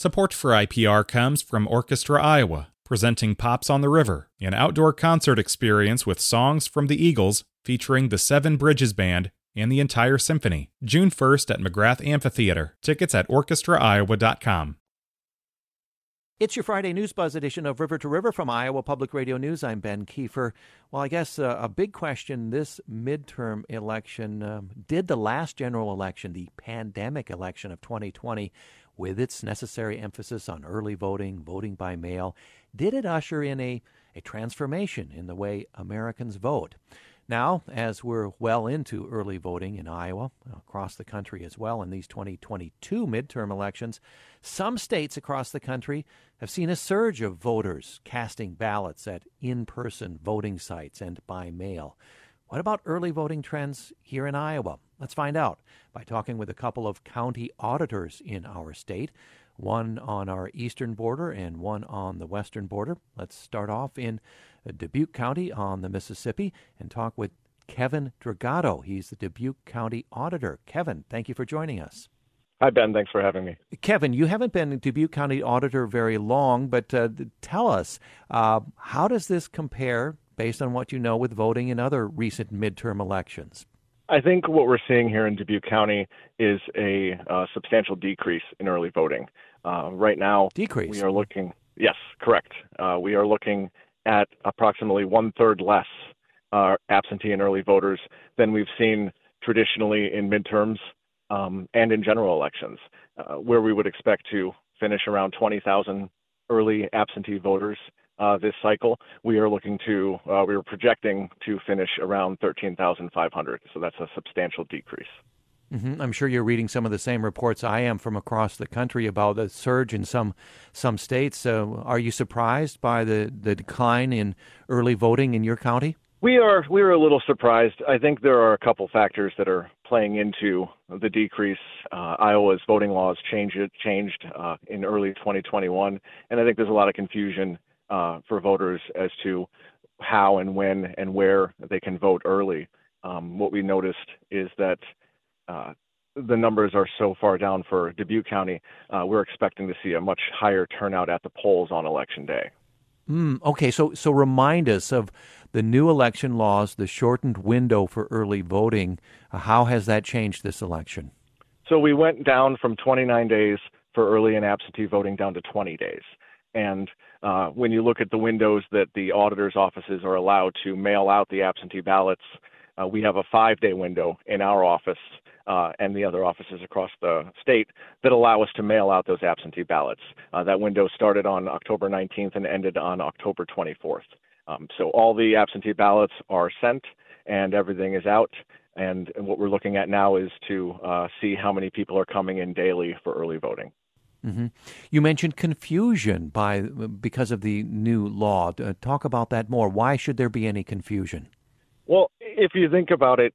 Support for IPR comes from Orchestra Iowa, presenting Pops on the River, an outdoor concert experience with songs from the Eagles featuring the Seven Bridges Band and the entire symphony. June 1st at McGrath Amphitheater. Tickets at orchestraiowa.com. It's your Friday News Buzz edition of River to River from Iowa Public Radio News. I'm Ben Kiefer. Well, I guess uh, a big question this midterm election um, did the last general election, the pandemic election of 2020, with its necessary emphasis on early voting, voting by mail, did it usher in a, a transformation in the way Americans vote? Now, as we're well into early voting in Iowa, across the country as well, in these 2022 midterm elections, some states across the country have seen a surge of voters casting ballots at in person voting sites and by mail. What about early voting trends here in Iowa? Let's find out by talking with a couple of county auditors in our state, one on our eastern border and one on the western border. Let's start off in Dubuque County on the Mississippi and talk with Kevin Dragotto. He's the Dubuque County Auditor. Kevin, thank you for joining us. Hi, Ben. Thanks for having me. Kevin, you haven't been Dubuque County Auditor very long, but uh, tell us uh, how does this compare based on what you know with voting in other recent midterm elections? I think what we're seeing here in Dubuque County is a uh, substantial decrease in early voting. Uh, right now, decrease. We are looking. Yes, correct. Uh, we are looking at approximately one third less uh, absentee and early voters than we've seen traditionally in midterms um, and in general elections, uh, where we would expect to finish around 20,000 early absentee voters this cycle. We are looking to, uh, we are projecting to finish around 13,500. So that's a substantial decrease. Mm-hmm. I'm sure you're reading some of the same reports I am from across the country about the surge in some some states. So, are you surprised by the, the decline in early voting in your county? We are we are a little surprised. I think there are a couple factors that are playing into the decrease. Uh, Iowa's voting laws changed changed uh, in early 2021, and I think there's a lot of confusion uh, for voters as to how and when and where they can vote early. Um, what we noticed is that uh, the numbers are so far down for Dubuque County, uh, we're expecting to see a much higher turnout at the polls on election day. Mm, okay, so so remind us of the new election laws, the shortened window for early voting. How has that changed this election? So we went down from 29 days for early and absentee voting down to 20 days. And uh, when you look at the windows that the auditor's offices are allowed to mail out the absentee ballots, uh, we have a five day window in our office uh, and the other offices across the state that allow us to mail out those absentee ballots. Uh, that window started on October 19th and ended on October 24th. Um, so all the absentee ballots are sent and everything is out. And, and what we're looking at now is to uh, see how many people are coming in daily for early voting. Mm-hmm. You mentioned confusion by because of the new law. Uh, talk about that more. Why should there be any confusion? Well, if you think about it,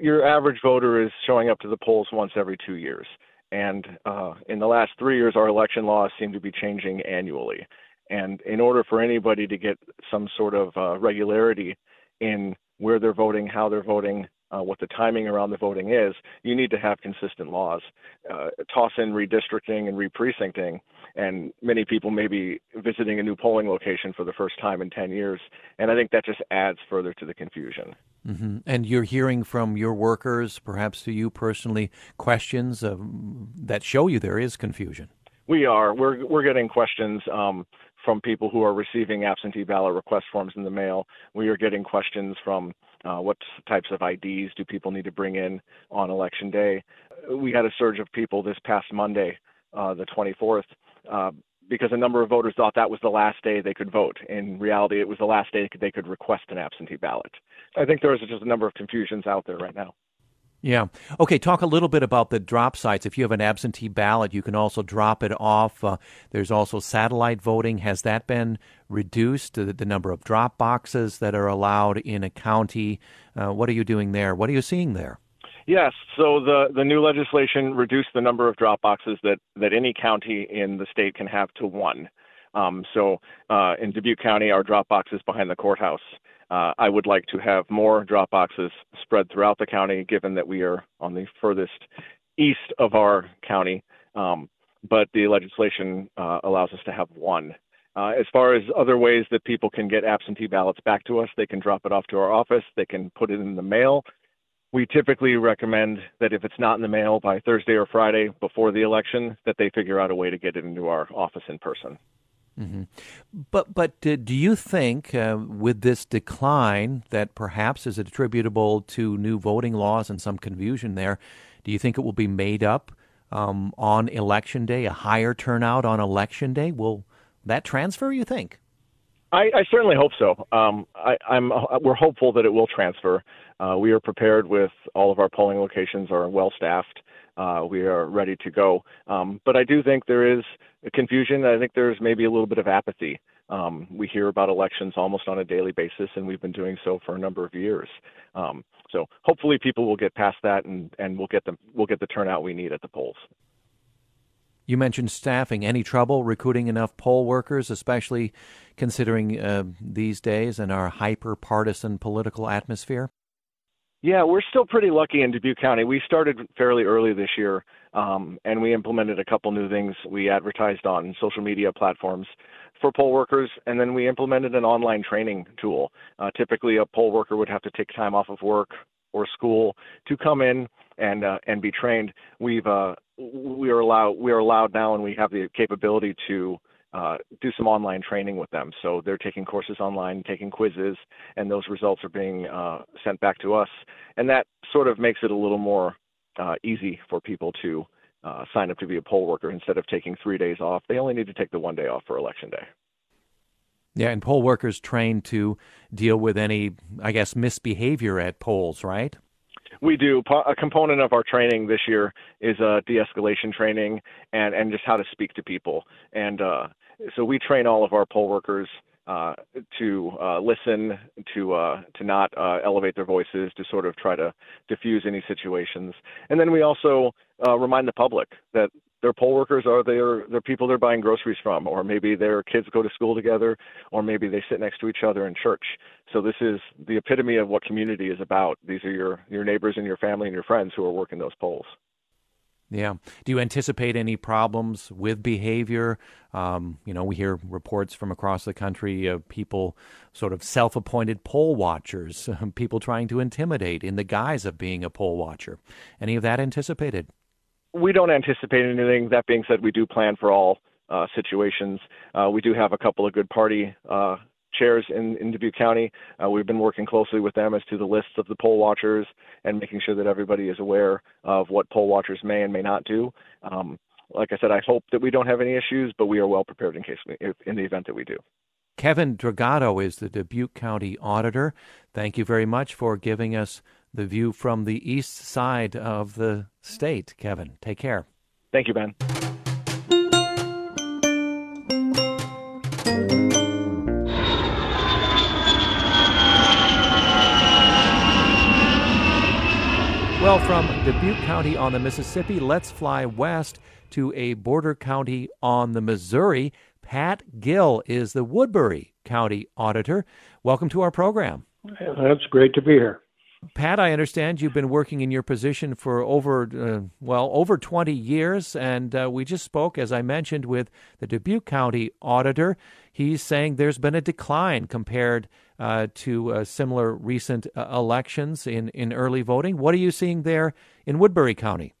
your average voter is showing up to the polls once every two years. And uh, in the last three years, our election laws seem to be changing annually. And in order for anybody to get some sort of uh, regularity in where they're voting, how they're voting, uh, what the timing around the voting is, you need to have consistent laws. Uh, toss in redistricting and reprecincting, and many people may be visiting a new polling location for the first time in 10 years. And I think that just adds further to the confusion. Mm-hmm. And you're hearing from your workers, perhaps to you personally, questions of, that show you there is confusion. We are. We're we're getting questions um, from people who are receiving absentee ballot request forms in the mail. We are getting questions from uh, what types of IDs do people need to bring in on election day. We had a surge of people this past Monday, uh, the 24th, uh, because a number of voters thought that was the last day they could vote. In reality, it was the last day they could request an absentee ballot. I think there is just a number of confusions out there right now. Yeah. Okay. Talk a little bit about the drop sites. If you have an absentee ballot, you can also drop it off. Uh, there's also satellite voting. Has that been reduced? The, the, number of drop boxes that are allowed in a county. Uh, what are you doing there? What are you seeing there? Yes. So the, the new legislation reduced the number of drop boxes that, that any county in the state can have to one. Um, so uh, in Dubuque County, our drop box is behind the courthouse. Uh, I would like to have more drop boxes spread throughout the county, given that we are on the furthest east of our county. Um, but the legislation uh, allows us to have one. Uh, as far as other ways that people can get absentee ballots back to us, they can drop it off to our office, they can put it in the mail. We typically recommend that if it's not in the mail by Thursday or Friday before the election, that they figure out a way to get it into our office in person. Mm-hmm. But but uh, do you think uh, with this decline that perhaps is attributable to new voting laws and some confusion there? Do you think it will be made up um, on election day? A higher turnout on election day will that transfer? You think? I, I certainly hope so. Um, I, am we're hopeful that it will transfer. Uh, we are prepared with all of our polling locations are well staffed. Uh, we are ready to go. Um, but I do think there is confusion. I think there's maybe a little bit of apathy. Um, we hear about elections almost on a daily basis, and we've been doing so for a number of years. Um, so hopefully, people will get past that, and, and we'll get the we'll get the turnout we need at the polls. You mentioned staffing. Any trouble recruiting enough poll workers, especially considering uh, these days and our hyper partisan political atmosphere? Yeah, we're still pretty lucky in Dubuque County. We started fairly early this year, um, and we implemented a couple new things. We advertised on social media platforms for poll workers, and then we implemented an online training tool. Uh, typically, a poll worker would have to take time off of work or school to come in and uh, and be trained. We've uh, we are allowed we are allowed now, and we have the capability to uh, do some online training with them. So they're taking courses online, taking quizzes, and those results are being uh, sent back to us. And that sort of makes it a little more uh, easy for people to uh, sign up to be a poll worker instead of taking three days off. They only need to take the one day off for election day. Yeah, and poll workers trained to deal with any, I guess, misbehavior at polls, right? We do. A component of our training this year is a de-escalation training and and just how to speak to people. And uh, so we train all of our poll workers uh, to uh, listen, to uh, to not uh, elevate their voices, to sort of try to diffuse any situations. And then we also uh, remind the public that their poll workers are their their people they're buying groceries from, or maybe their kids go to school together, or maybe they sit next to each other in church. So this is the epitome of what community is about. These are your your neighbors and your family and your friends who are working those polls. Yeah. Do you anticipate any problems with behavior? Um, you know, we hear reports from across the country of people, sort of self appointed poll watchers, people trying to intimidate in the guise of being a poll watcher. Any of that anticipated? We don't anticipate anything. That being said, we do plan for all uh, situations. Uh, we do have a couple of good party uh, chairs in, in Dubuque County. Uh, we've been working closely with them as to the lists of the poll watchers and making sure that everybody is aware of what poll watchers may and may not do. Um, like I said, I hope that we don't have any issues, but we are well prepared in case we, in the event that we do. Kevin Dragotto is the Dubuque County Auditor. Thank you very much for giving us the view from the east side of the state. Kevin, take care. Thank you, Ben. Well, from Dubuque County on the Mississippi, let's fly west to a border county on the Missouri. Pat Gill is the Woodbury County Auditor. Welcome to our program. That's great to be here. Pat, I understand you've been working in your position for over, uh, well, over 20 years. And uh, we just spoke, as I mentioned, with the Dubuque County Auditor. He's saying there's been a decline compared uh, to uh, similar recent uh, elections in, in early voting. What are you seeing there in Woodbury County?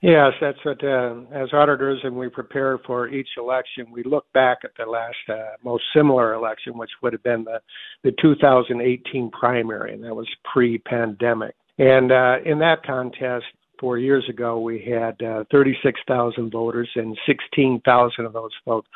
Yes, that's what, uh, as auditors, and we prepare for each election, we look back at the last uh, most similar election, which would have been the, the 2018 primary, and that was pre pandemic. And uh, in that contest, four years ago, we had uh, 36,000 voters, and 16,000 of those vote,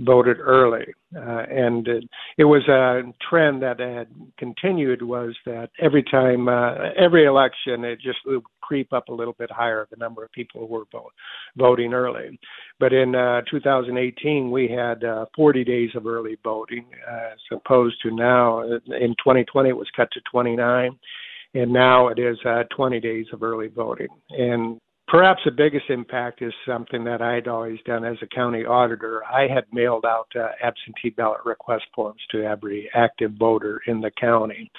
voted early. Uh, and it, it, was a trend that had continued was that every time, uh, every election, it just would creep up a little bit higher, the number of people who were vote, voting early. But in uh, 2018, we had uh, 40 days of early voting, uh, as opposed to now, in 2020, it was cut to 29 and now it is uh, 20 days of early voting. And perhaps the biggest impact is something that I'd always done as a county auditor. I had mailed out uh, absentee ballot request forms to every active voter in the county.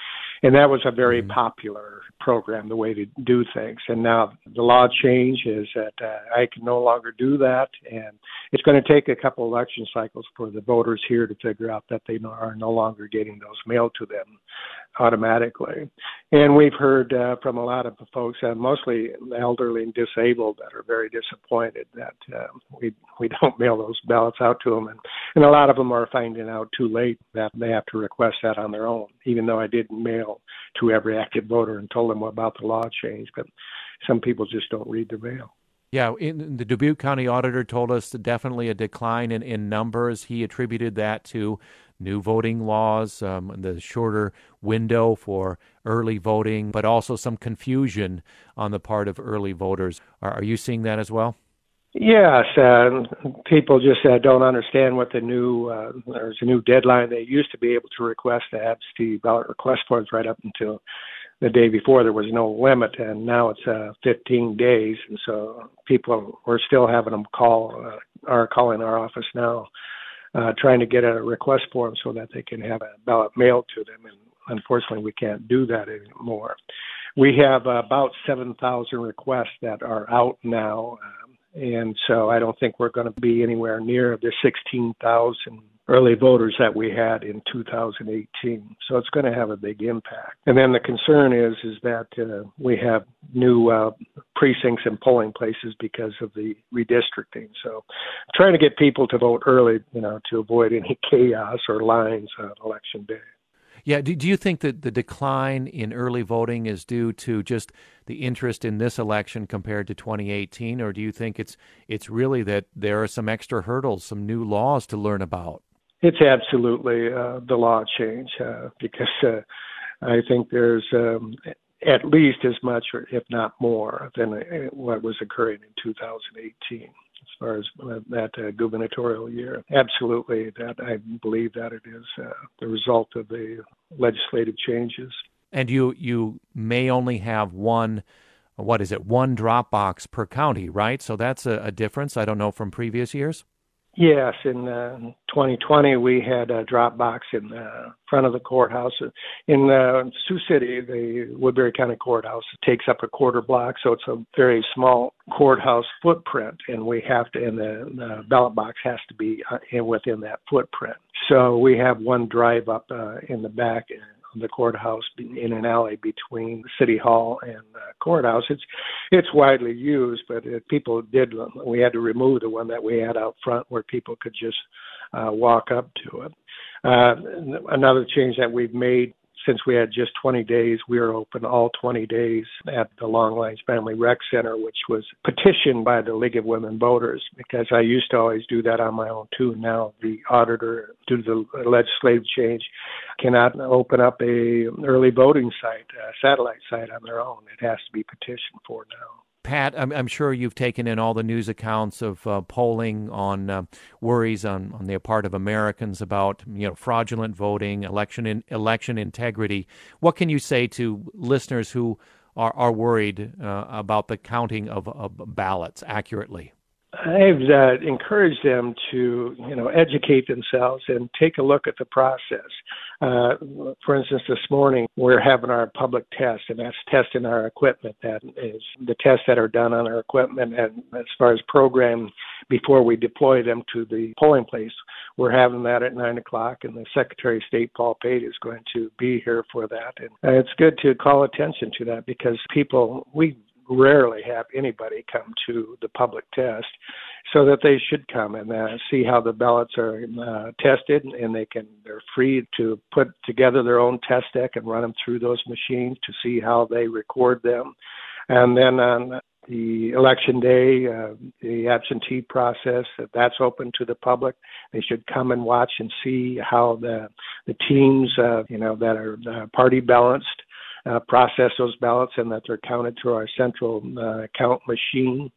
and that was a very mm-hmm. popular program, the way to do things. And now the law change is that uh, I can no longer do that, and it's going to take a couple election cycles for the voters here to figure out that they are no longer getting those mailed to them automatically. And we've heard uh, from a lot of folks, uh, mostly elderly and disabled, that are very disappointed that uh, we we don't mail those ballots out to them, and and a lot of them are finding out too late that they have to request that on their own. Even though I did mail to every active voter and told them about the law change, but some people just don't read the mail. Yeah, in, the Dubuque County Auditor told us definitely a decline in, in numbers. He attributed that to new voting laws, um, the shorter window for early voting, but also some confusion on the part of early voters. Are, are you seeing that as well? Yes, uh, people just uh, don't understand what the new uh, there's a new deadline. They used to be able to request the absentee ballot request forms right up until the day before. There was no limit, and now it's uh, 15 days, and so people we're still having them call uh, are calling our office now uh, trying to get a request form so that they can have a ballot mailed to them. And unfortunately, we can't do that anymore. We have about 7,000 requests that are out now. Um, and so I don't think we're going to be anywhere near the 16,000 early voters that we had in 2018. So it's going to have a big impact. And then the concern is is that uh, we have new uh, precincts and polling places because of the redistricting. So trying to get people to vote early, you know, to avoid any chaos or lines on election day. Yeah, do, do you think that the decline in early voting is due to just the interest in this election compared to 2018 or do you think it's it's really that there are some extra hurdles, some new laws to learn about? It's absolutely uh, the law change uh, because uh, I think there's um, at least as much, or if not more, than uh, what was occurring in 2018 as far as uh, that uh, gubernatorial year. Absolutely, that I believe that it is uh, the result of the legislative changes. And you you may only have one. What is it? One Dropbox per county, right? So that's a, a difference. I don't know from previous years. Yes, in uh, 2020 we had a drop box in the front of the courthouse. In uh, Sioux City, the Woodbury County Courthouse takes up a quarter block, so it's a very small courthouse footprint, and we have to, and the, the ballot box has to be uh, within that footprint. So we have one drive up uh, in the back the courthouse in an alley between City Hall and the courthouse. It's it's widely used, but it, people did. We had to remove the one that we had out front where people could just uh, walk up to it. Uh, another change that we've made since we had just 20 days, we are open all 20 days at the Long Lines Family Rec Center, which was petitioned by the League of Women Voters because I used to always do that on my own too. Now the auditor, due to the legislative change, cannot open up a early voting site, a satellite site on their own. It has to be petitioned for now. Pat, I'm, I'm, sure you've taken in all the news accounts of uh, polling on uh, worries on, on the part of Americans about you know fraudulent voting, election in, election integrity. What can you say to listeners who are, are worried uh, about the counting of, of ballots accurately? I've uh, encouraged them to, you know, educate themselves and take a look at the process. Uh, for instance, this morning we're having our public test, and that's testing our equipment. That is the tests that are done on our equipment, and as far as program before we deploy them to the polling place, we're having that at nine o'clock, and the Secretary of State Paul Pate is going to be here for that. And uh, it's good to call attention to that because people we rarely have anybody come to the public test so that they should come and uh, see how the ballots are uh, tested and they can they're free to put together their own test deck and run them through those machines to see how they record them. And then on the election day uh, the absentee process that's open to the public they should come and watch and see how the the teams uh, you know that are uh, party balanced uh, process those ballots and that they're counted through our central uh, count machine.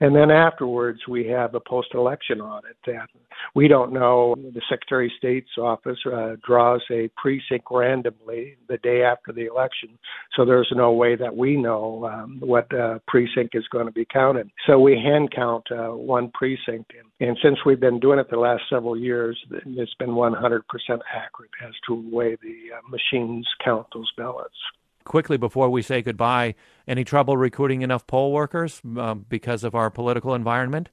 And then afterwards, we have a post election audit that we don't know. The Secretary of State's office uh, draws a precinct randomly the day after the election. So there's no way that we know um, what uh, precinct is going to be counted. So we hand count uh, one precinct. And, and since we've been doing it the last several years, it's been 100% accurate as to the way the uh, machines count those ballots quickly before we say goodbye, any trouble recruiting enough poll workers uh, because of our political environment?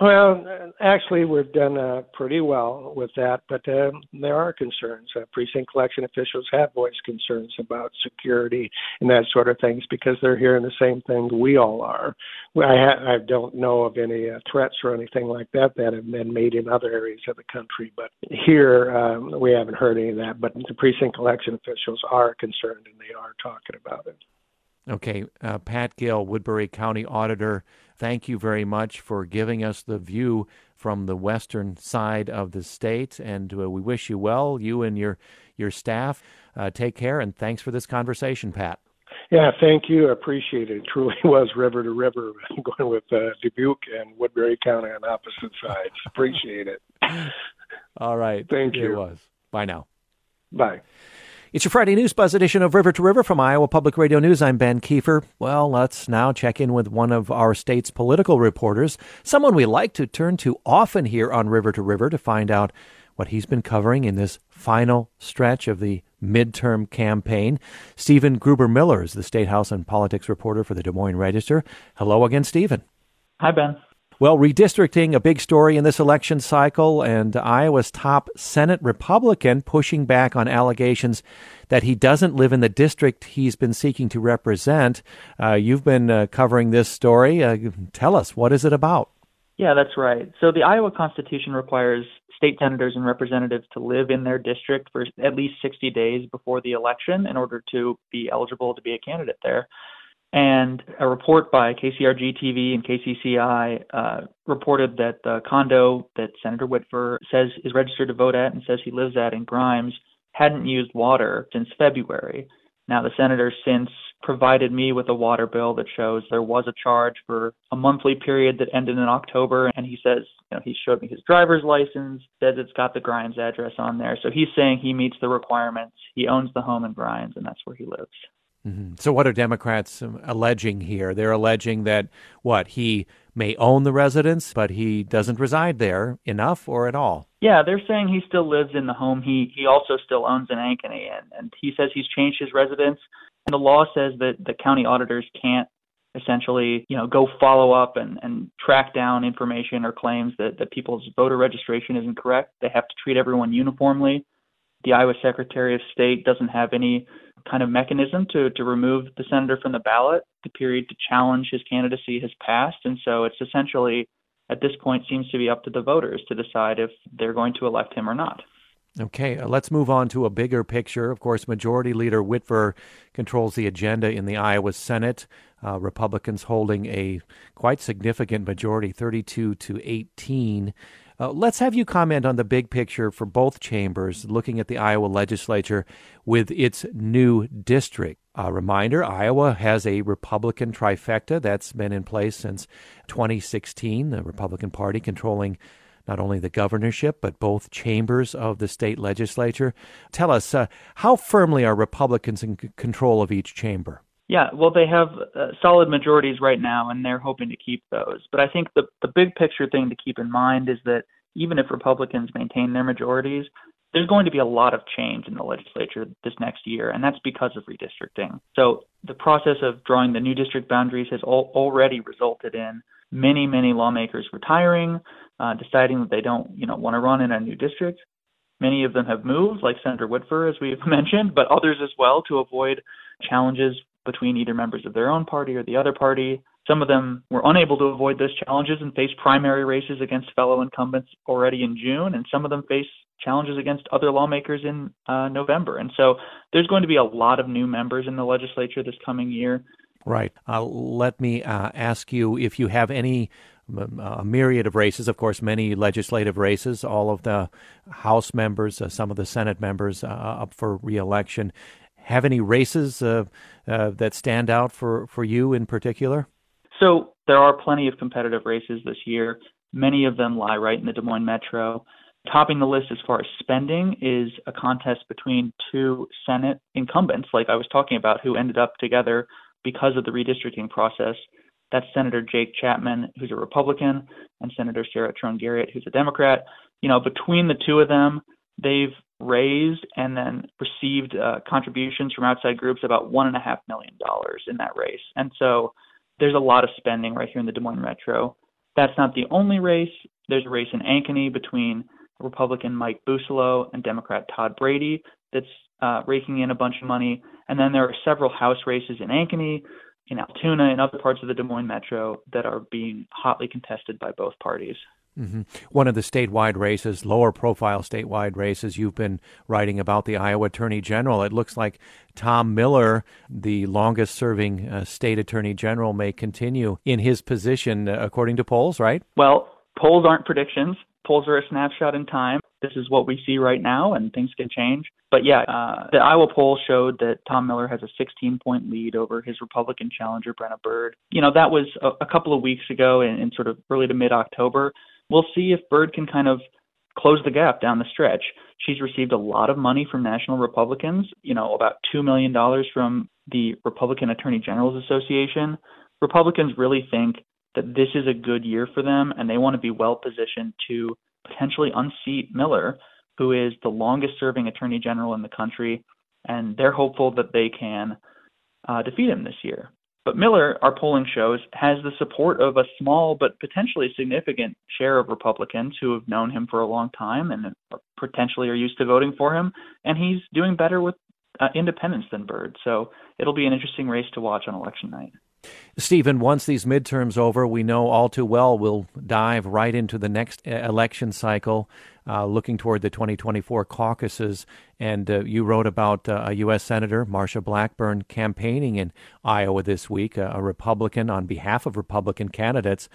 Well, actually, we've done uh, pretty well with that, but uh, there are concerns. Uh, precinct collection officials have voiced concerns about security and that sort of things because they're hearing the same thing we all are. I, ha- I don't know of any uh, threats or anything like that that have been made in other areas of the country, but here um, we haven't heard any of that. But the precinct collection officials are concerned and they are talking about it. Okay, uh, Pat Gill, Woodbury County Auditor, thank you very much for giving us the view from the western side of the state, and uh, we wish you well, you and your your staff. Uh, take care, and thanks for this conversation, Pat. Yeah, thank you. I appreciate it. It truly was river to river going with uh, Dubuque and Woodbury County on opposite sides. appreciate it. All right. Thank it you. It was. Bye now. Bye. It's your Friday News Buzz edition of River to River from Iowa Public Radio News. I'm Ben Kiefer. Well, let's now check in with one of our state's political reporters, someone we like to turn to often here on River to River to find out what he's been covering in this final stretch of the midterm campaign. Stephen Gruber Miller is the State House and Politics reporter for the Des Moines Register. Hello again, Stephen. Hi, Ben. Well, redistricting, a big story in this election cycle, and Iowa's top Senate Republican pushing back on allegations that he doesn't live in the district he's been seeking to represent. Uh, you've been uh, covering this story. Uh, tell us, what is it about? Yeah, that's right. So the Iowa Constitution requires state senators and representatives to live in their district for at least 60 days before the election in order to be eligible to be a candidate there. And a report by KCRG TV and KCCI uh, reported that the condo that Senator Whitver says is registered to vote at and says he lives at in Grimes hadn't used water since February. Now, the senator since provided me with a water bill that shows there was a charge for a monthly period that ended in October, and he says, you know, he showed me his driver's license, says it's got the Grimes address on there. So he's saying he meets the requirements. He owns the home in Grimes, and that's where he lives. Mm-hmm. So, what are Democrats alleging here? They're alleging that what he may own the residence, but he doesn't reside there enough or at all. Yeah, they're saying he still lives in the home. He he also still owns an Ankeny, and, and he says he's changed his residence. And the law says that the county auditors can't essentially, you know, go follow up and, and track down information or claims that, that people's voter registration isn't correct. They have to treat everyone uniformly. The Iowa Secretary of State doesn't have any kind of mechanism to, to remove the senator from the ballot. The period to challenge his candidacy has passed. And so it's essentially, at this point, seems to be up to the voters to decide if they're going to elect him or not. Okay, uh, let's move on to a bigger picture. Of course, Majority Leader Whitver controls the agenda in the Iowa Senate. Uh, Republicans holding a quite significant majority, 32 to 18. Uh, let's have you comment on the big picture for both chambers, looking at the Iowa legislature with its new district. A reminder Iowa has a Republican trifecta that's been in place since 2016, the Republican Party controlling not only the governorship, but both chambers of the state legislature. Tell us, uh, how firmly are Republicans in c- control of each chamber? Yeah, well, they have uh, solid majorities right now, and they're hoping to keep those. But I think the the big picture thing to keep in mind is that even if Republicans maintain their majorities, there's going to be a lot of change in the legislature this next year, and that's because of redistricting. So the process of drawing the new district boundaries has al- already resulted in many, many lawmakers retiring, uh, deciding that they don't, you know, want to run in a new district. Many of them have moved, like Senator Whitver, as we've mentioned, but others as well to avoid challenges between either members of their own party or the other party. Some of them were unable to avoid those challenges and face primary races against fellow incumbents already in June, and some of them face challenges against other lawmakers in uh, November. And so there's going to be a lot of new members in the legislature this coming year. Right. Uh, let me uh, ask you if you have any um, a myriad of races, of course, many legislative races, all of the House members, uh, some of the Senate members uh, up for reelection have any races uh, uh, that stand out for, for you in particular? So there are plenty of competitive races this year. Many of them lie right in the Des Moines metro. Topping the list as far as spending is a contest between two Senate incumbents, like I was talking about, who ended up together because of the redistricting process. That's Senator Jake Chapman, who's a Republican, and Senator Sarah Trone Garriott, who's a Democrat. You know, between the two of them, they've raised and then received uh, contributions from outside groups about one and a half million dollars in that race. And so there's a lot of spending right here in the Des Moines Metro. That's not the only race. There's a race in Ankeny between Republican Mike Bousselot and Democrat Todd Brady that's uh, raking in a bunch of money. And then there are several House races in Ankeny, in Altoona, and other parts of the Des Moines Metro that are being hotly contested by both parties. Mm-hmm. One of the statewide races, lower profile statewide races, you've been writing about the Iowa Attorney General. It looks like Tom Miller, the longest serving uh, state Attorney General, may continue in his position, uh, according to polls, right? Well, polls aren't predictions. Polls are a snapshot in time. This is what we see right now, and things can change. But yeah, uh, the Iowa poll showed that Tom Miller has a 16 point lead over his Republican challenger, Brenna Bird. You know, that was a, a couple of weeks ago in, in sort of early to mid October we'll see if Bird can kind of close the gap down the stretch. She's received a lot of money from national Republicans, you know, about $2 million from the Republican Attorney General's Association. Republicans really think that this is a good year for them and they want to be well positioned to potentially unseat Miller, who is the longest serving Attorney General in the country. And they're hopeful that they can uh, defeat him this year. But Miller, our polling shows, has the support of a small but potentially significant share of Republicans who have known him for a long time and potentially are used to voting for him. And he's doing better with uh, independents than Bird. So it'll be an interesting race to watch on election night. Stephen, once these midterms over, we know all too well we'll dive right into the next uh, election cycle, uh, looking toward the 2024 caucuses. And uh, you wrote about uh, a U.S. Senator, Marsha Blackburn, campaigning in Iowa this week, a Republican on behalf of Republican candidates.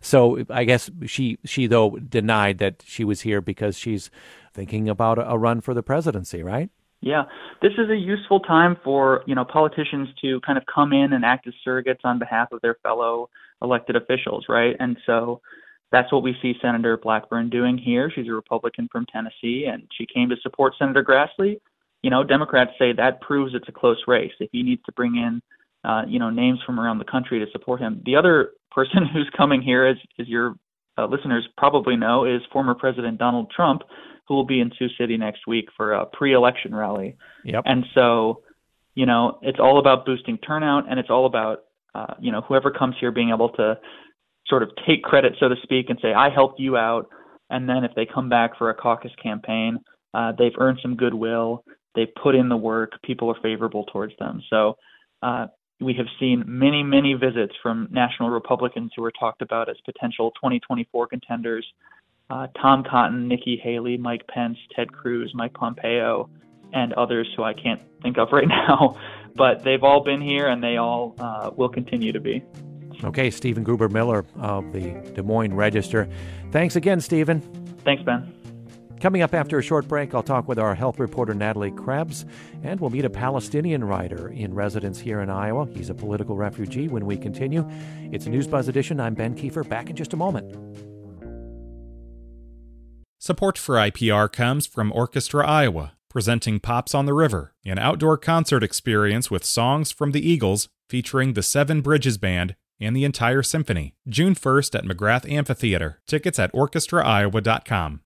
So I guess she, she though, denied that she was here because she's thinking about a run for the presidency, right? Yeah, this is a useful time for you know politicians to kind of come in and act as surrogates on behalf of their fellow elected officials, right? And so that's what we see Senator Blackburn doing here. She's a Republican from Tennessee, and she came to support Senator Grassley. You know, Democrats say that proves it's a close race. If he needs to bring in, uh, you know, names from around the country to support him, the other person who's coming here, as, as your uh, listeners probably know, is former President Donald Trump who will be in Sioux City next week for a pre-election rally. Yep. And so, you know, it's all about boosting turnout, and it's all about uh, you know whoever comes here being able to sort of take credit, so to speak, and say I helped you out. And then if they come back for a caucus campaign, uh, they've earned some goodwill. They've put in the work. People are favorable towards them. So uh, we have seen many, many visits from national Republicans who are talked about as potential 2024 contenders uh, Tom Cotton, Nikki Haley, Mike Pence, Ted Cruz, Mike Pompeo, and others who I can't think of right now. But they've all been here and they all uh, will continue to be. Okay, Stephen Gruber Miller of the Des Moines Register. Thanks again, Stephen. Thanks, Ben. Coming up after a short break, I'll talk with our health reporter Natalie Krebs, and we'll meet a Palestinian writer in residence here in Iowa. He's a political refugee when we continue. It's a News Buzz edition. I'm Ben Kiefer. Back in just a moment. Support for IPR comes from Orchestra Iowa, presenting Pops on the River, an outdoor concert experience with songs from the Eagles featuring the Seven Bridges Band and the entire symphony. June 1st at McGrath Amphitheater. Tickets at orchestraiowa.com.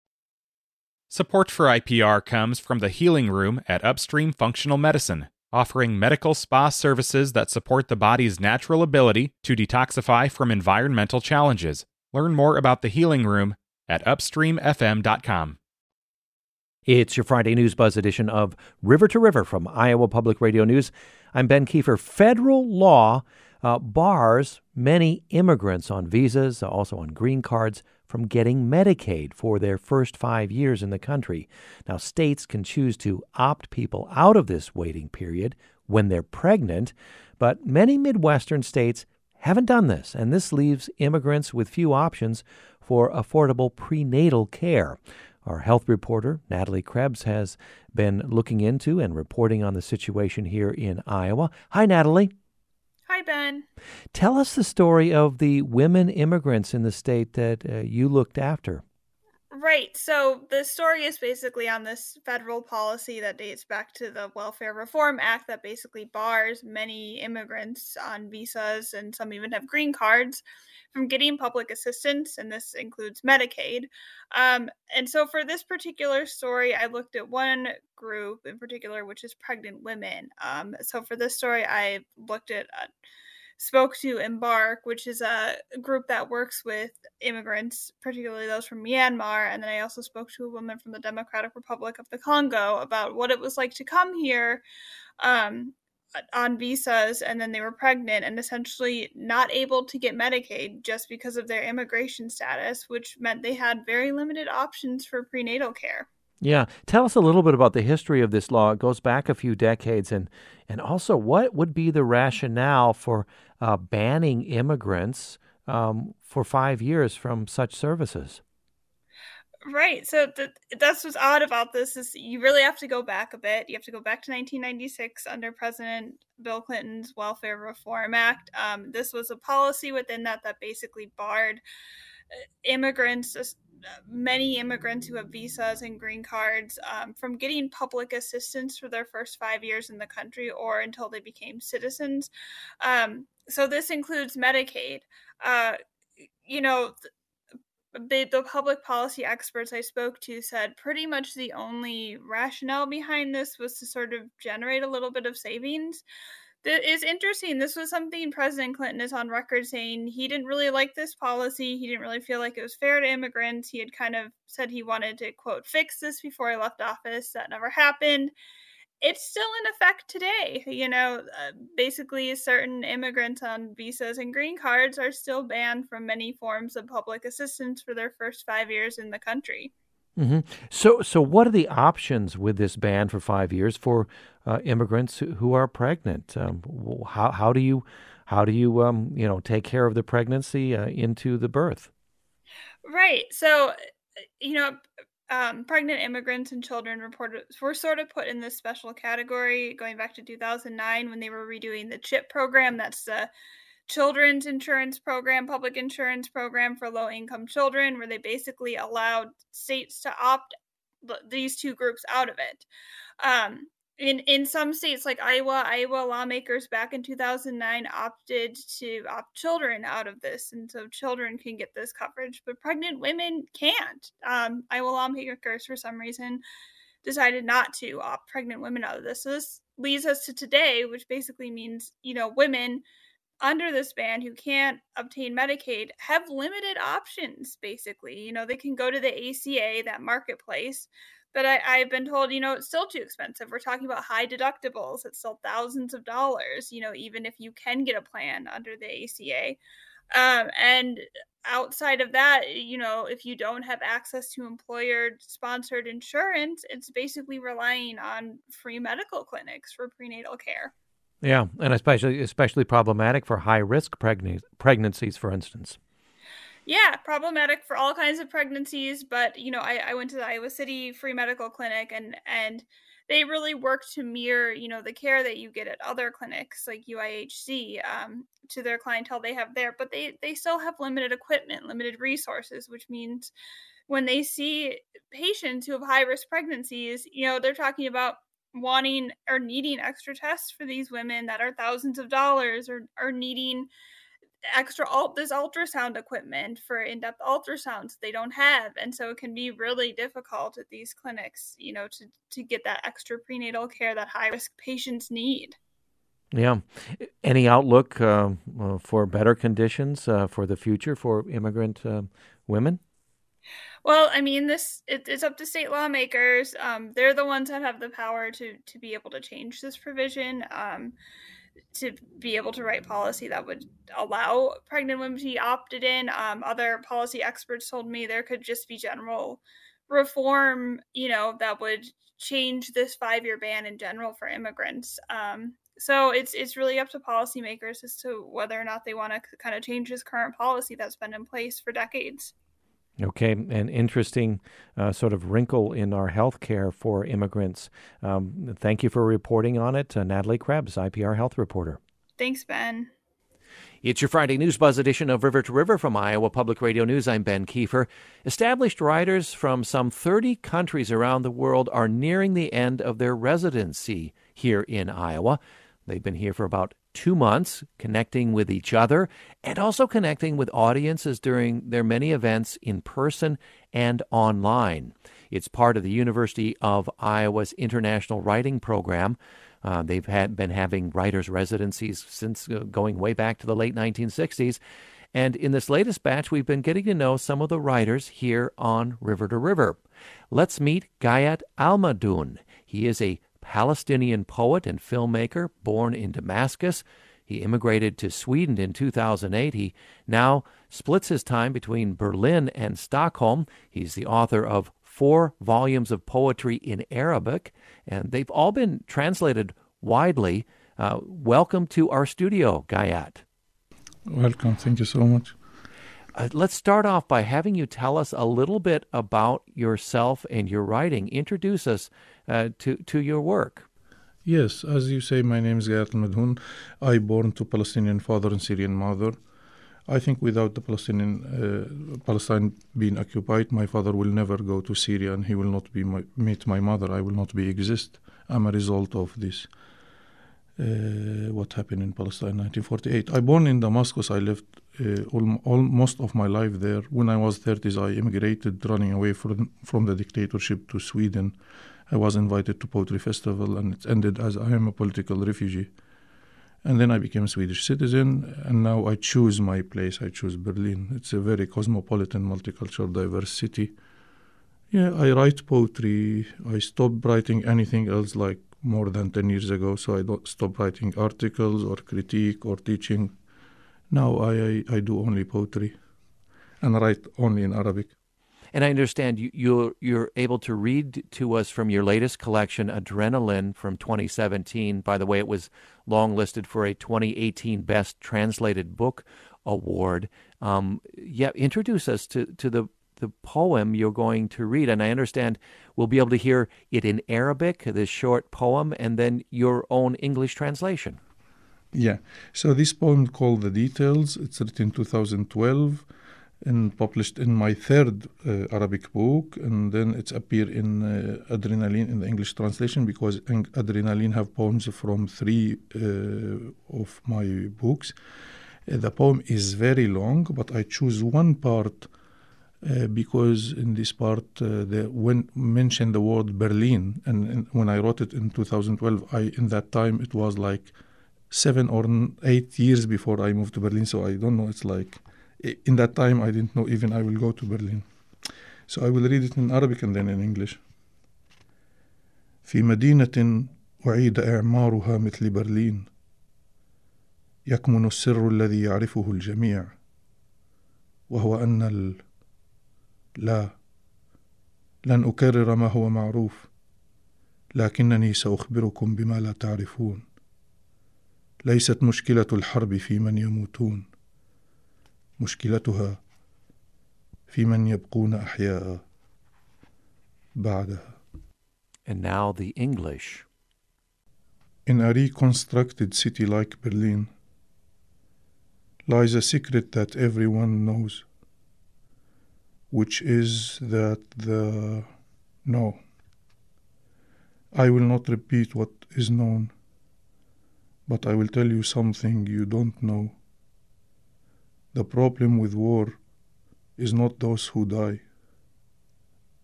Support for IPR comes from the Healing Room at Upstream Functional Medicine, offering medical spa services that support the body's natural ability to detoxify from environmental challenges. Learn more about the Healing Room at upstreamfm.com. It's your Friday News Buzz edition of River to River from Iowa Public Radio News. I'm Ben Kiefer. Federal law uh, bars many immigrants on visas, also on green cards, from getting Medicaid for their first five years in the country. Now, states can choose to opt people out of this waiting period when they're pregnant, but many Midwestern states haven't done this, and this leaves immigrants with few options for affordable prenatal care. Our health reporter, Natalie Krebs, has been looking into and reporting on the situation here in Iowa. Hi, Natalie. Hi, Ben. Tell us the story of the women immigrants in the state that uh, you looked after. Right. So the story is basically on this federal policy that dates back to the Welfare Reform Act that basically bars many immigrants on visas and some even have green cards from getting public assistance, and this includes Medicaid. Um, and so for this particular story, I looked at one group in particular, which is pregnant women. Um, so for this story, I looked at uh, spoke to EMBARC, which is a group that works with immigrants, particularly those from Myanmar. And then I also spoke to a woman from the Democratic Republic of the Congo about what it was like to come here um, on visas and then they were pregnant and essentially not able to get Medicaid just because of their immigration status, which meant they had very limited options for prenatal care. Yeah, tell us a little bit about the history of this law. It goes back a few decades, and and also what would be the rationale for uh, banning immigrants um, for five years from such services? Right. So the, that's what's odd about this is you really have to go back a bit. You have to go back to 1996 under President Bill Clinton's Welfare Reform Act. Um, this was a policy within that that basically barred uh, immigrants many immigrants who have visas and green cards um, from getting public assistance for their first five years in the country or until they became citizens. Um, so this includes Medicaid. Uh, you know, the, the public policy experts I spoke to said pretty much the only rationale behind this was to sort of generate a little bit of savings it's interesting. This was something President Clinton is on record saying he didn't really like this policy. He didn't really feel like it was fair to immigrants. He had kind of said he wanted to, quote, fix this before he left office. That never happened. It's still in effect today. You know, uh, basically, certain immigrants on visas and green cards are still banned from many forms of public assistance for their first five years in the country. Mm-hmm. So, so what are the options with this ban for five years for uh, immigrants who are pregnant? Um, how how do you how do you um, you know take care of the pregnancy uh, into the birth? Right. So, you know, um, pregnant immigrants and children reported were sort of put in this special category going back to 2009 when they were redoing the CHIP program. That's the children's insurance program, public insurance program for low income children, where they basically allowed states to opt these two groups out of it. Um, in in some states like Iowa, Iowa lawmakers back in 2009 opted to opt children out of this, and so children can get this coverage, but pregnant women can't. Um, Iowa lawmakers, for some reason, decided not to opt pregnant women out of this. So this leads us to today, which basically means you know women under this ban who can't obtain Medicaid have limited options, basically. You know, they can go to the ACA, that marketplace, but I, I've been told, you know, it's still too expensive. We're talking about high deductibles. It's still thousands of dollars, you know, even if you can get a plan under the ACA. Um, and outside of that, you know, if you don't have access to employer sponsored insurance, it's basically relying on free medical clinics for prenatal care. Yeah, and especially especially problematic for high risk pregn- pregnancies, for instance. Yeah, problematic for all kinds of pregnancies. But you know, I, I went to the Iowa City Free Medical Clinic, and and they really work to mirror you know the care that you get at other clinics like UIHC um, to their clientele they have there. But they they still have limited equipment, limited resources, which means when they see patients who have high risk pregnancies, you know, they're talking about wanting or needing extra tests for these women that are thousands of dollars or are needing extra alt this ultrasound equipment for in-depth ultrasounds they don't have and so it can be really difficult at these clinics you know to to get that extra prenatal care that high risk patients need yeah any outlook uh, for better conditions uh, for the future for immigrant uh, women well, I mean, this it, it's up to state lawmakers. Um, they're the ones that have the power to to be able to change this provision. Um, to be able to write policy that would allow pregnant women to be opted in. Um, other policy experts told me there could just be general reform, you know, that would change this five year ban in general for immigrants. Um, so it's it's really up to policymakers as to whether or not they want to kind of change this current policy that's been in place for decades. Okay, an interesting uh, sort of wrinkle in our health care for immigrants. Um, thank you for reporting on it, uh, Natalie Krebs, IPR health reporter. Thanks, Ben. It's your Friday News Buzz edition of River to River from Iowa Public Radio News. I'm Ben Kiefer. Established writers from some 30 countries around the world are nearing the end of their residency here in Iowa. They've been here for about two months, connecting with each other and also connecting with audiences during their many events in person and online. It's part of the University of Iowa's International Writing Program. Uh, they've had been having writers' residencies since uh, going way back to the late 1960s. And in this latest batch, we've been getting to know some of the writers here on River to River. Let's meet Ghayath Almadhoun. He is a Palestinian poet and filmmaker born in Damascus. He immigrated to Sweden in 2008. He now splits his time between Berlin and Stockholm. He's the author of four volumes of poetry in Arabic, and they've all been translated widely. Uh, welcome to our studio, Ghayath. Welcome. Thank you so much. Uh, let's start off by having you tell us a little bit about yourself and your writing. Introduce us uh, to, to your work. Yes, as you say, my name is Ghayath Almadhoun. I born to Palestinian father and Syrian mother. I think without the Palestinian uh, Palestine being occupied, my father will never go to Syria, and he will not be my, meet my mother. I will not be exist. I'm a result of this. Uh, what happened in Palestine, 1948. I born in Damascus. I lived uh, all, all, most of my life there. When I was 30s, I immigrated, running away from from the dictatorship to Sweden. I was invited to poetry festival, and it ended as I am a political refugee. And then I became a Swedish citizen, and now I choose my place. I choose Berlin. It's a very cosmopolitan, multicultural, diverse city. Yeah, I write poetry. I stopped writing anything else like more than 10 years ago, so I don't stop writing articles or critique or teaching. Now I, I, I do only poetry and write only in Arabic. And I understand you, you're, you're able to read to us from your latest collection, Adrenaline, from 2017. By the way, it was long listed for a 2018 Best Translated Book Award. Um, yeah, introduce us to, to the, the poem you're going to read. And I understand we'll be able to hear it in Arabic, this short poem, and then your own English translation. Yeah. So this poem called The Details, it's written in 2012 and published in my third uh, Arabic book, and then it's appeared in uh, Adrenaline in the English translation because Adrenaline have poems from three uh, of my books. Uh, the poem is very long, but I choose one part uh, because in this part uh, the when mentioned the word Berlin, and, and, when I wrote it in 2012, I in that time it was like seven or eight years before I moved to Berlin, so I don't know. It's like in that time I didn't know even I will go to Berlin. So I will read it in Arabic and then in English. في مدينة أعيد إعمارها مثل برلين يكمن السر الذي يعرفه الجميع وهو أن ال... لا لن أكرر ما هو معروف لكنني سأخبركم بما لا تعرفون ليست مشكلة الحرب في من يموتون مشكلتها في من يبقون أحياء بعدها. And now the English. In a reconstructed city like Berlin lies a secret that everyone knows, which is that the. No. I will not repeat what is known, but I will tell you something you don't know. The problem with war is not those who die.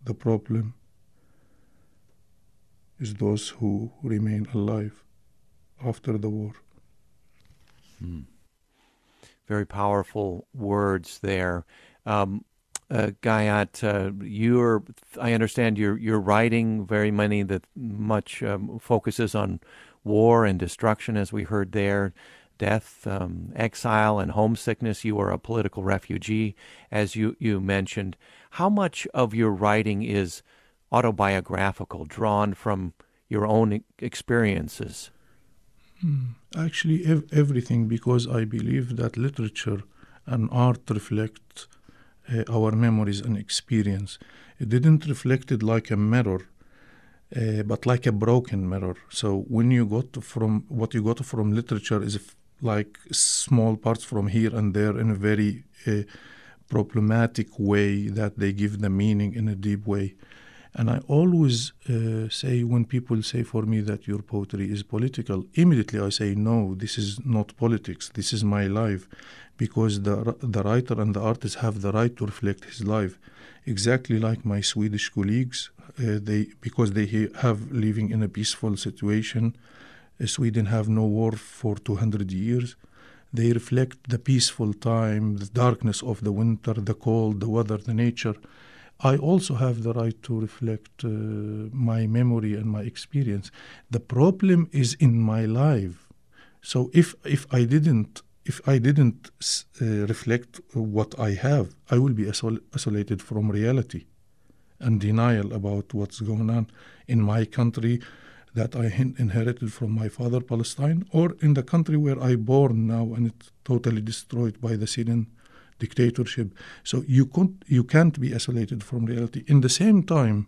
The problem is those who remain alive after the war. Hmm. Very powerful words there. Um, uh, Ghayath, uh, you're, I understand you're, you're writing very many that much um, focuses on war and destruction, as we heard there death, um, exile, and homesickness. You are a political refugee, as you, you mentioned. How much of your writing is autobiographical, drawn from your own experiences? Hmm. Actually, ev- everything, because I believe that literature and art reflect uh, our memories and experience. It didn't reflect it like a mirror, uh, but like a broken mirror. So when you got from what you got from literature is like small parts from here and there in a very uh, problematic way that they give the meaning in a deep way. And I always uh, say when people say for me that your poetry is political, immediately I say, no, this is not politics. This is my life. Because the, the writer and the artist have the right to reflect his life. Exactly like my Swedish colleagues, uh, they because they have living in a peaceful situation. Sweden have no war for 200 years. They reflect the peaceful time, the darkness of the winter, the cold, the weather, the nature. I also have the right to reflect uh, my memory and my experience. The problem is in my life. So if if I didn't if I didn't uh, reflect what I have, I will be isol- isolated from reality and denial about what's going on in my country that I inherited from my father, Palestine, or in the country where I born now and it's totally destroyed by the Syrian dictatorship. So you can't you can't be isolated from reality. In the same time,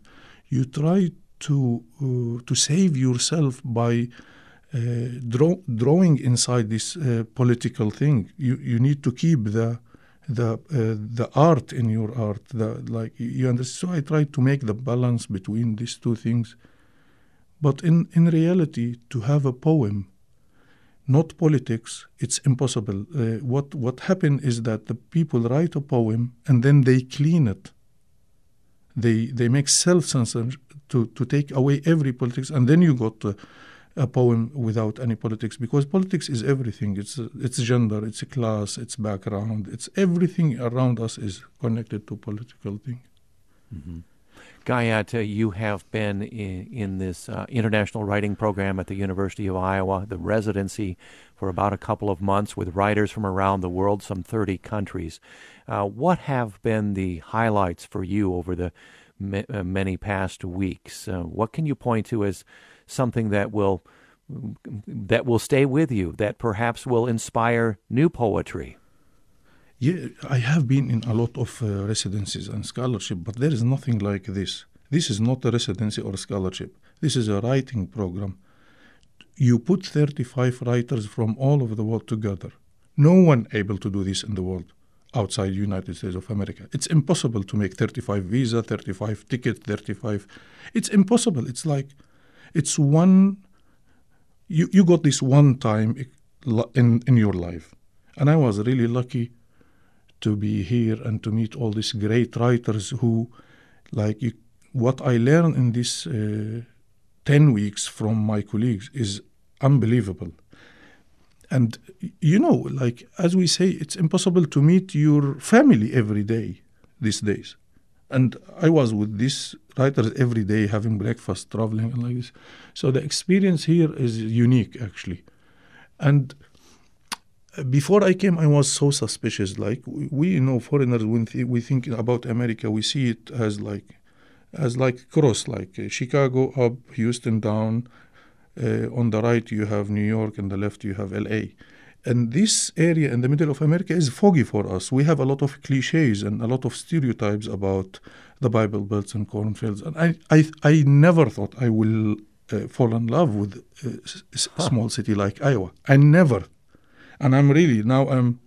you try to uh, to save yourself by uh, draw, drawing inside this uh, political thing. You you need to keep the the uh, the art in your art. The like you understand. So I try to make the balance between these two things. But in in reality, to have a poem not politics. It's impossible. Uh, what what happened is that the people write a poem and then they clean it. They they make self censor to to take away every politics, and then you got a, poem without any politics because politics is everything. It's it's gender, it's class, it's background, it's everything around us is connected to political thing. Mm-hmm. Uh, you have been in, in this uh, international writing program at the University of Iowa, the residency, for about a couple of months with writers from around the world, some 30 countries. Uh, what have been the highlights for you over the uh, many past weeks? Uh, what can you point to as something that will that will stay with you, that perhaps will inspire new poetry? Yeah, I have been in a lot of uh, residencies and scholarship, but there is nothing like this. This is not a residency or scholarship. This is a writing program. You put 35 writers from all over the world together. No one able to do this in the world outside United States of America. It's impossible to make 35 visa, 35 ticket, 35. It's impossible. It's like it's one you you got this one time in in your life. And I was really lucky to be here and to meet all these great writers who, like, you, what I learned in these uh, 10 weeks from my colleagues is unbelievable. And, you know, like, as we say, it's impossible to meet your family every day these days. And I was with these writers every day, having breakfast, traveling, and like this. So the experience here is unique, actually. And before I came, I was so suspicious. Like we you know foreigners, when th- we think about America, we see it as like as like cross, like uh, Chicago up, Houston down. Uh, on the right, you have New York, and the left, you have L.A. And this area in the middle of America is foggy for us. We have a lot of cliches and a lot of stereotypes about the Bible Belts and cornfields. And I, I, I never thought I will uh, fall in love with a huh. small city like Iowa. I never and I'm really now I'm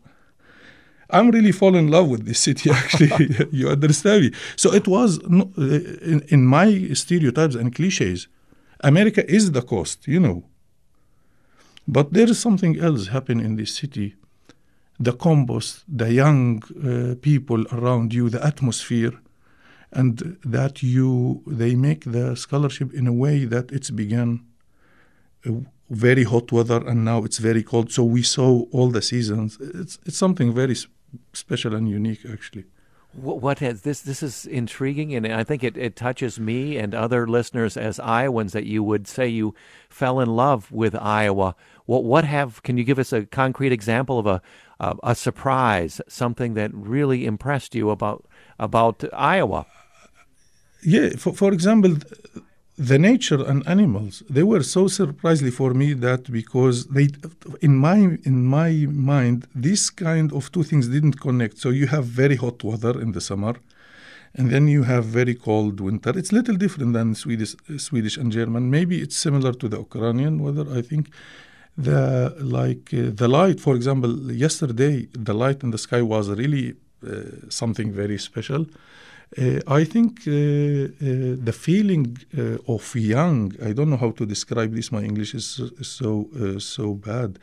I'm really fall in love with this city. Actually, you understand me. So it was in, in my stereotypes and cliches. America is the coast, you know. But there is something else happening in this city. The compost, the young uh, people around you, the atmosphere, and that you they make the scholarship in a way that it's begun uh, very hot weather and now it's very cold. So we saw all the seasons. It's it's something very special and unique, actually. What has this? This is intriguing, and I think it, it touches me and other listeners as Iowans that you would say you fell in love with Iowa. What what have? Can you give us a concrete example of a a, a surprise, something that really impressed you about about Iowa? Yeah, for for example, the nature and animals they were so surprisingly for me that because they in my in my mind this kind of two things didn't connect. So you have very hot weather in the summer and then you have very cold winter. It's little different than swedish swedish and german. Maybe it's similar to the ukrainian weather i think. The like uh, the light for example yesterday the light in the sky was really uh, something very special uh, I think uh, uh, the feeling uh, of young. I don't know how to describe this. My English is so so, uh, so bad,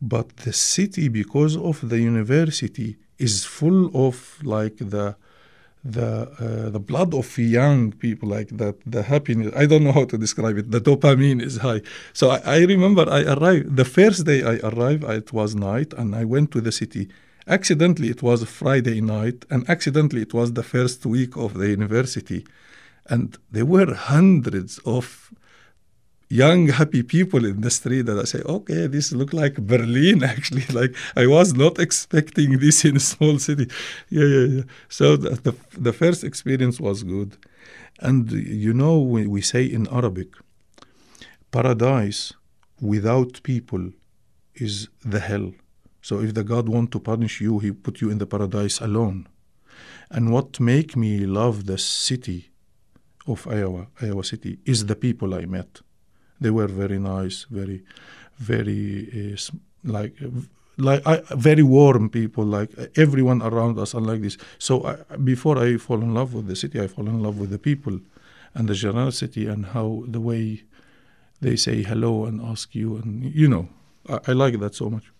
but the city, because of the university, is full of like the the uh, the blood of young people, like that. The happiness. I don't know how to describe it. The dopamine is high. So I, I remember I arrived the first day I arrived. It was night, and I went to the city Accidentally, it was Friday night, and accidentally, it was the first week of the university. And there were hundreds of young, happy people in the street that I say, okay, this look like Berlin, actually. like, I was not expecting this in a small city. Yeah, yeah, yeah. So the, the, the first experience was good. And you know, we, we say in Arabic, paradise without people is the hell. So if the God want to punish you, he put you in the paradise alone. And what make me love the city of Iowa, Iowa City, is the people I met. They were very nice, very, very uh, like like I, very warm people, like everyone around us, and like this. So I, before I fall in love with the city, I fall in love with the people, and the generosity and how the way they say hello and ask you, and you know, I, I like that so much.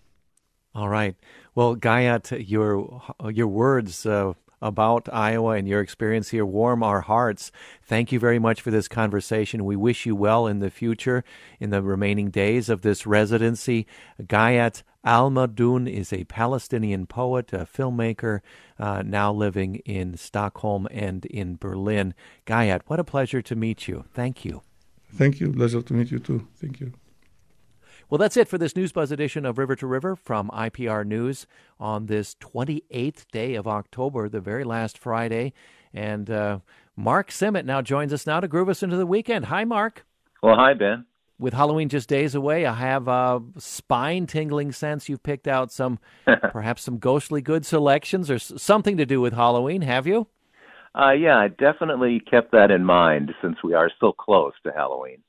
All right. Well, Ghayath, your your words uh, about Iowa and your experience here warm our hearts. Thank you very much for this conversation. We wish you well in the future, in the remaining days of this residency. Ghayath Almadhoun is a Palestinian poet, a filmmaker, uh, now living in Stockholm and in Berlin. Ghayath, what a pleasure to meet you. Thank you. Thank you. Pleasure to meet you too. Thank you. Well, that's it for this News Buzz edition of River to River from IPR News on this 28th day of October, the very last Friday. And uh, Mark Simmet now joins us now to groove us into the weekend. Hi, Mark. Well, hi, Ben. With Halloween just days away, I have a spine tingling sense you've picked out some, perhaps some ghostly good selections or something to do with Halloween, have you? Uh, yeah, I definitely kept that in mind since we are so close to Halloween.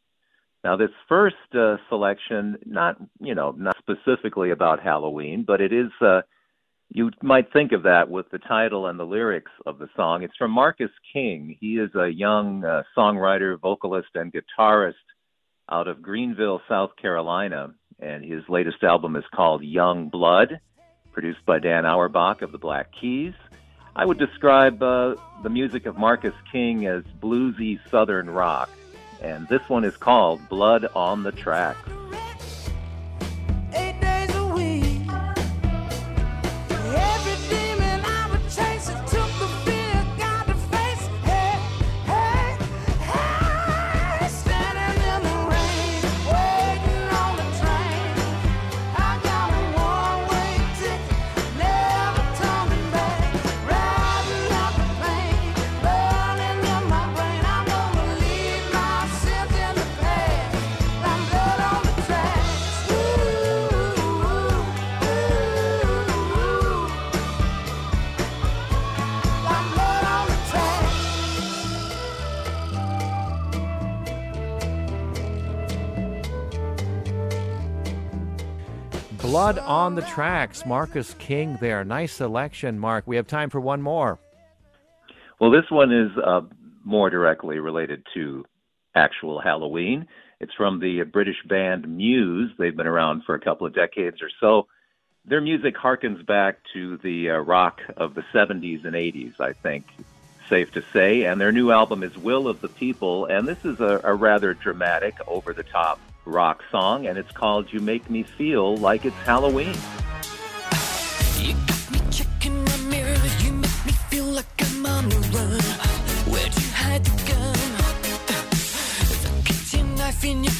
Now, this first uh, selection, not you know, not specifically about Halloween, but it is. Uh, you might think of that with the title and the lyrics of the song. It's from Marcus King. He is a young uh, songwriter, vocalist, and guitarist out of Greenville, South Carolina, and his latest album is called Young Blood, produced by Dan Auerbach of the Black Keys. I would describe uh, the music of Marcus King as bluesy Southern rock and this one is called Blood on the Tracks. Blood on the Tracks. Marcus King there. Nice selection, Mark. We have time for one more. Well, this one is uh, more directly related to actual Halloween. It's from the British band Muse. They've been around for a couple of decades or so. Their music harkens back to the uh, rock of the 70s and 80s, I think, safe to say. And their new album is Will of the People, and this is a, a rather dramatic, over the top rock song, and it's called You Make Me Feel Like It's Halloween.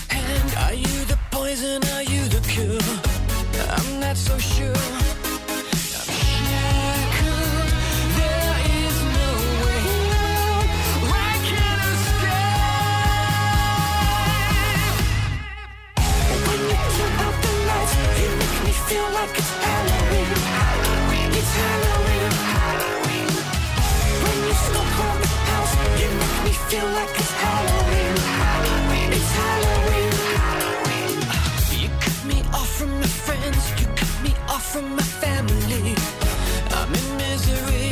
Hand, are you the poison, are you the cure? I'm not so sure. feel like it's Halloween. Halloween. It's Halloween. Halloween. You cut me off from my friends. You cut me off from my family. I'm in misery.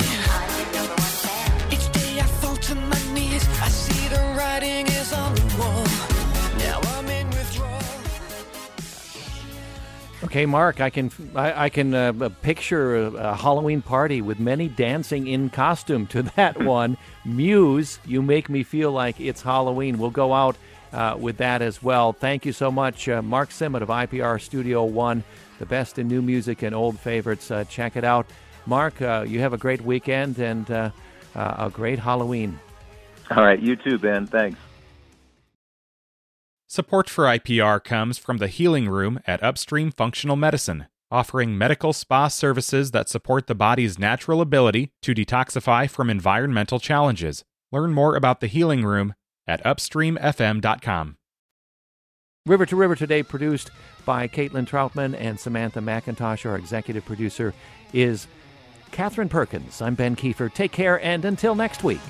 Okay, Mark, I can I, I can uh, picture a, a, Halloween party with many dancing in costume to that one. Muse, you make me feel like it's Halloween. We'll go out uh, with that as well. Thank you so much, uh, Mark Simmet of IPR Studio One, the best in new music and old favorites. Uh, check it out, Mark. Uh, you have a great weekend and uh, a great Halloween. All right, you too, Ben. Thanks. Support for IPR comes from the Healing Room at Upstream Functional Medicine, offering medical spa services that support the body's natural ability to detoxify from environmental challenges. Learn more about the Healing Room at upstreamfm.com. River to River today, produced by Caitlin Troutman and Samantha McIntosh. Our executive producer is Catherine Perkins. I'm Ben Kieffer. Take care, and until next week.